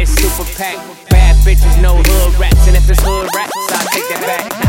It's super packed. Bad bitches, no hood rats. And if it's hood rats, I take that back.